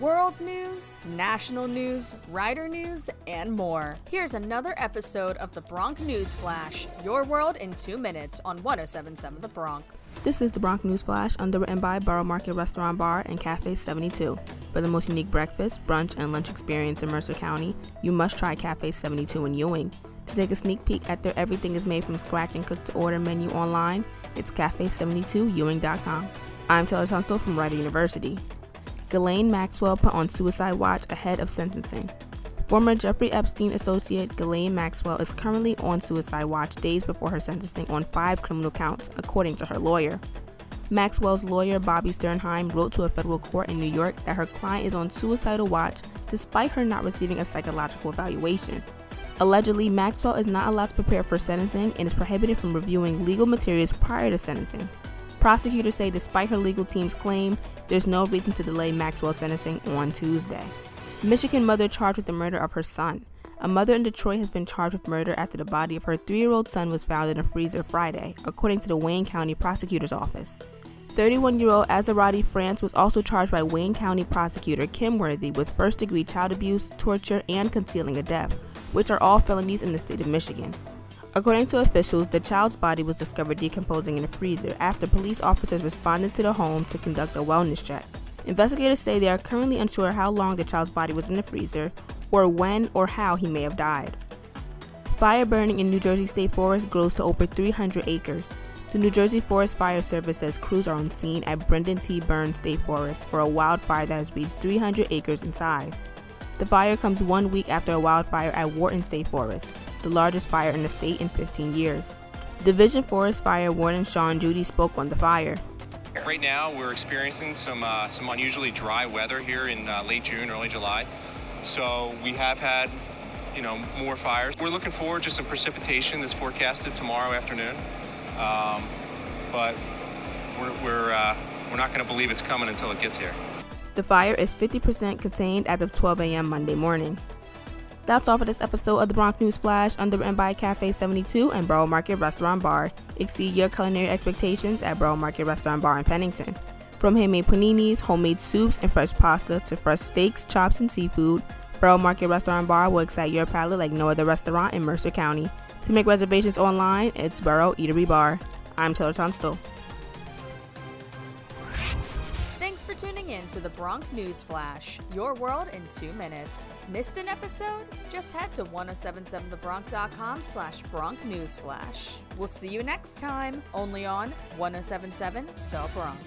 World news, national news, rider news, and more. Here's another episode of the Bronc News Flash, your world in two minutes on 1077 The Bronc. This is the Bronc News Flash, underwritten by Borough Market Restaurant Bar and Cafe 72. For the most unique breakfast, brunch, and lunch experience in Mercer County, you must try Cafe 72 in Ewing. To take a sneak peek at their everything is made from scratch and cooked to order menu online, it's cafe72ewing.com. I'm Taylor Tunstall from Rider University. Ghislaine Maxwell put on suicide watch ahead of sentencing. Former Jeffrey Epstein associate Ghislaine Maxwell is currently on suicide watch days before her sentencing on five criminal counts, according to her lawyer. Maxwell's lawyer, Bobbi Sternheim, wrote to a federal court in New York that her client is on suicidal watch despite her not receiving a psychological evaluation. Allegedly, Maxwell is not allowed to prepare for sentencing and is prohibited from reviewing legal materials prior to sentencing. Prosecutors say despite her legal team's claim, there's no reason to delay Maxwell's sentencing on Tuesday. Michigan mother charged with the murder of her son. A mother in Detroit has been charged with murder after the body of her three year old son was found in a freezer Friday, according to the Wayne County Prosecutor's Office. 31 year old Azarati France was also charged by Wayne County prosecutor Kim Worthy with first degree child abuse, torture, and concealing a death, which are all felonies in the state of Michigan. According to officials, the child's body was discovered decomposing in a freezer after police officers responded to the home to conduct a wellness check. Investigators say they are currently unsure how long the child's body was in the freezer or when or how he may have died. Fire burning in New Jersey State Forest grows to over 300 acres. The New Jersey Forest Fire Service says crews are on scene at Brendan T. Byrne State Forest for a wildfire that has reached 300 acres in size. The fire comes one week after a wildfire at Wharton State Forest, the largest fire in the state in 15 years. Division Forest Fire Warden Sean Judy spoke on the fire. Right now, we're experiencing some uh, some unusually dry weather here in uh, late June, early July. So we have had, you know, more fires. We're looking forward to some precipitation that's forecasted tomorrow afternoon, um, but we're we're, uh, we're not going to believe it's coming until it gets here. The fire is 50% contained as of 12 a.m. Monday morning. That's all for this episode of the Bronc News Flash, underwritten by Cafe 72 and Borough Market Restaurant Bar. Exceed your culinary expectations at Borough Market Restaurant Bar in Pennington. From handmade paninis, homemade soups, and fresh pasta to fresh steaks, chops, and seafood, Borough Market Restaurant Bar will excite your palate like no other restaurant in Mercer County. To make reservations online, it's Borough Eatery Bar. I'm Taylor Tunstall. Thanks for tuning in to the Bronc News Flash, your world in two minutes. Missed an episode? Just head to 1077thebronc.com slash Bronc News Flash. We'll see you next time, only on 1077 The Bronc.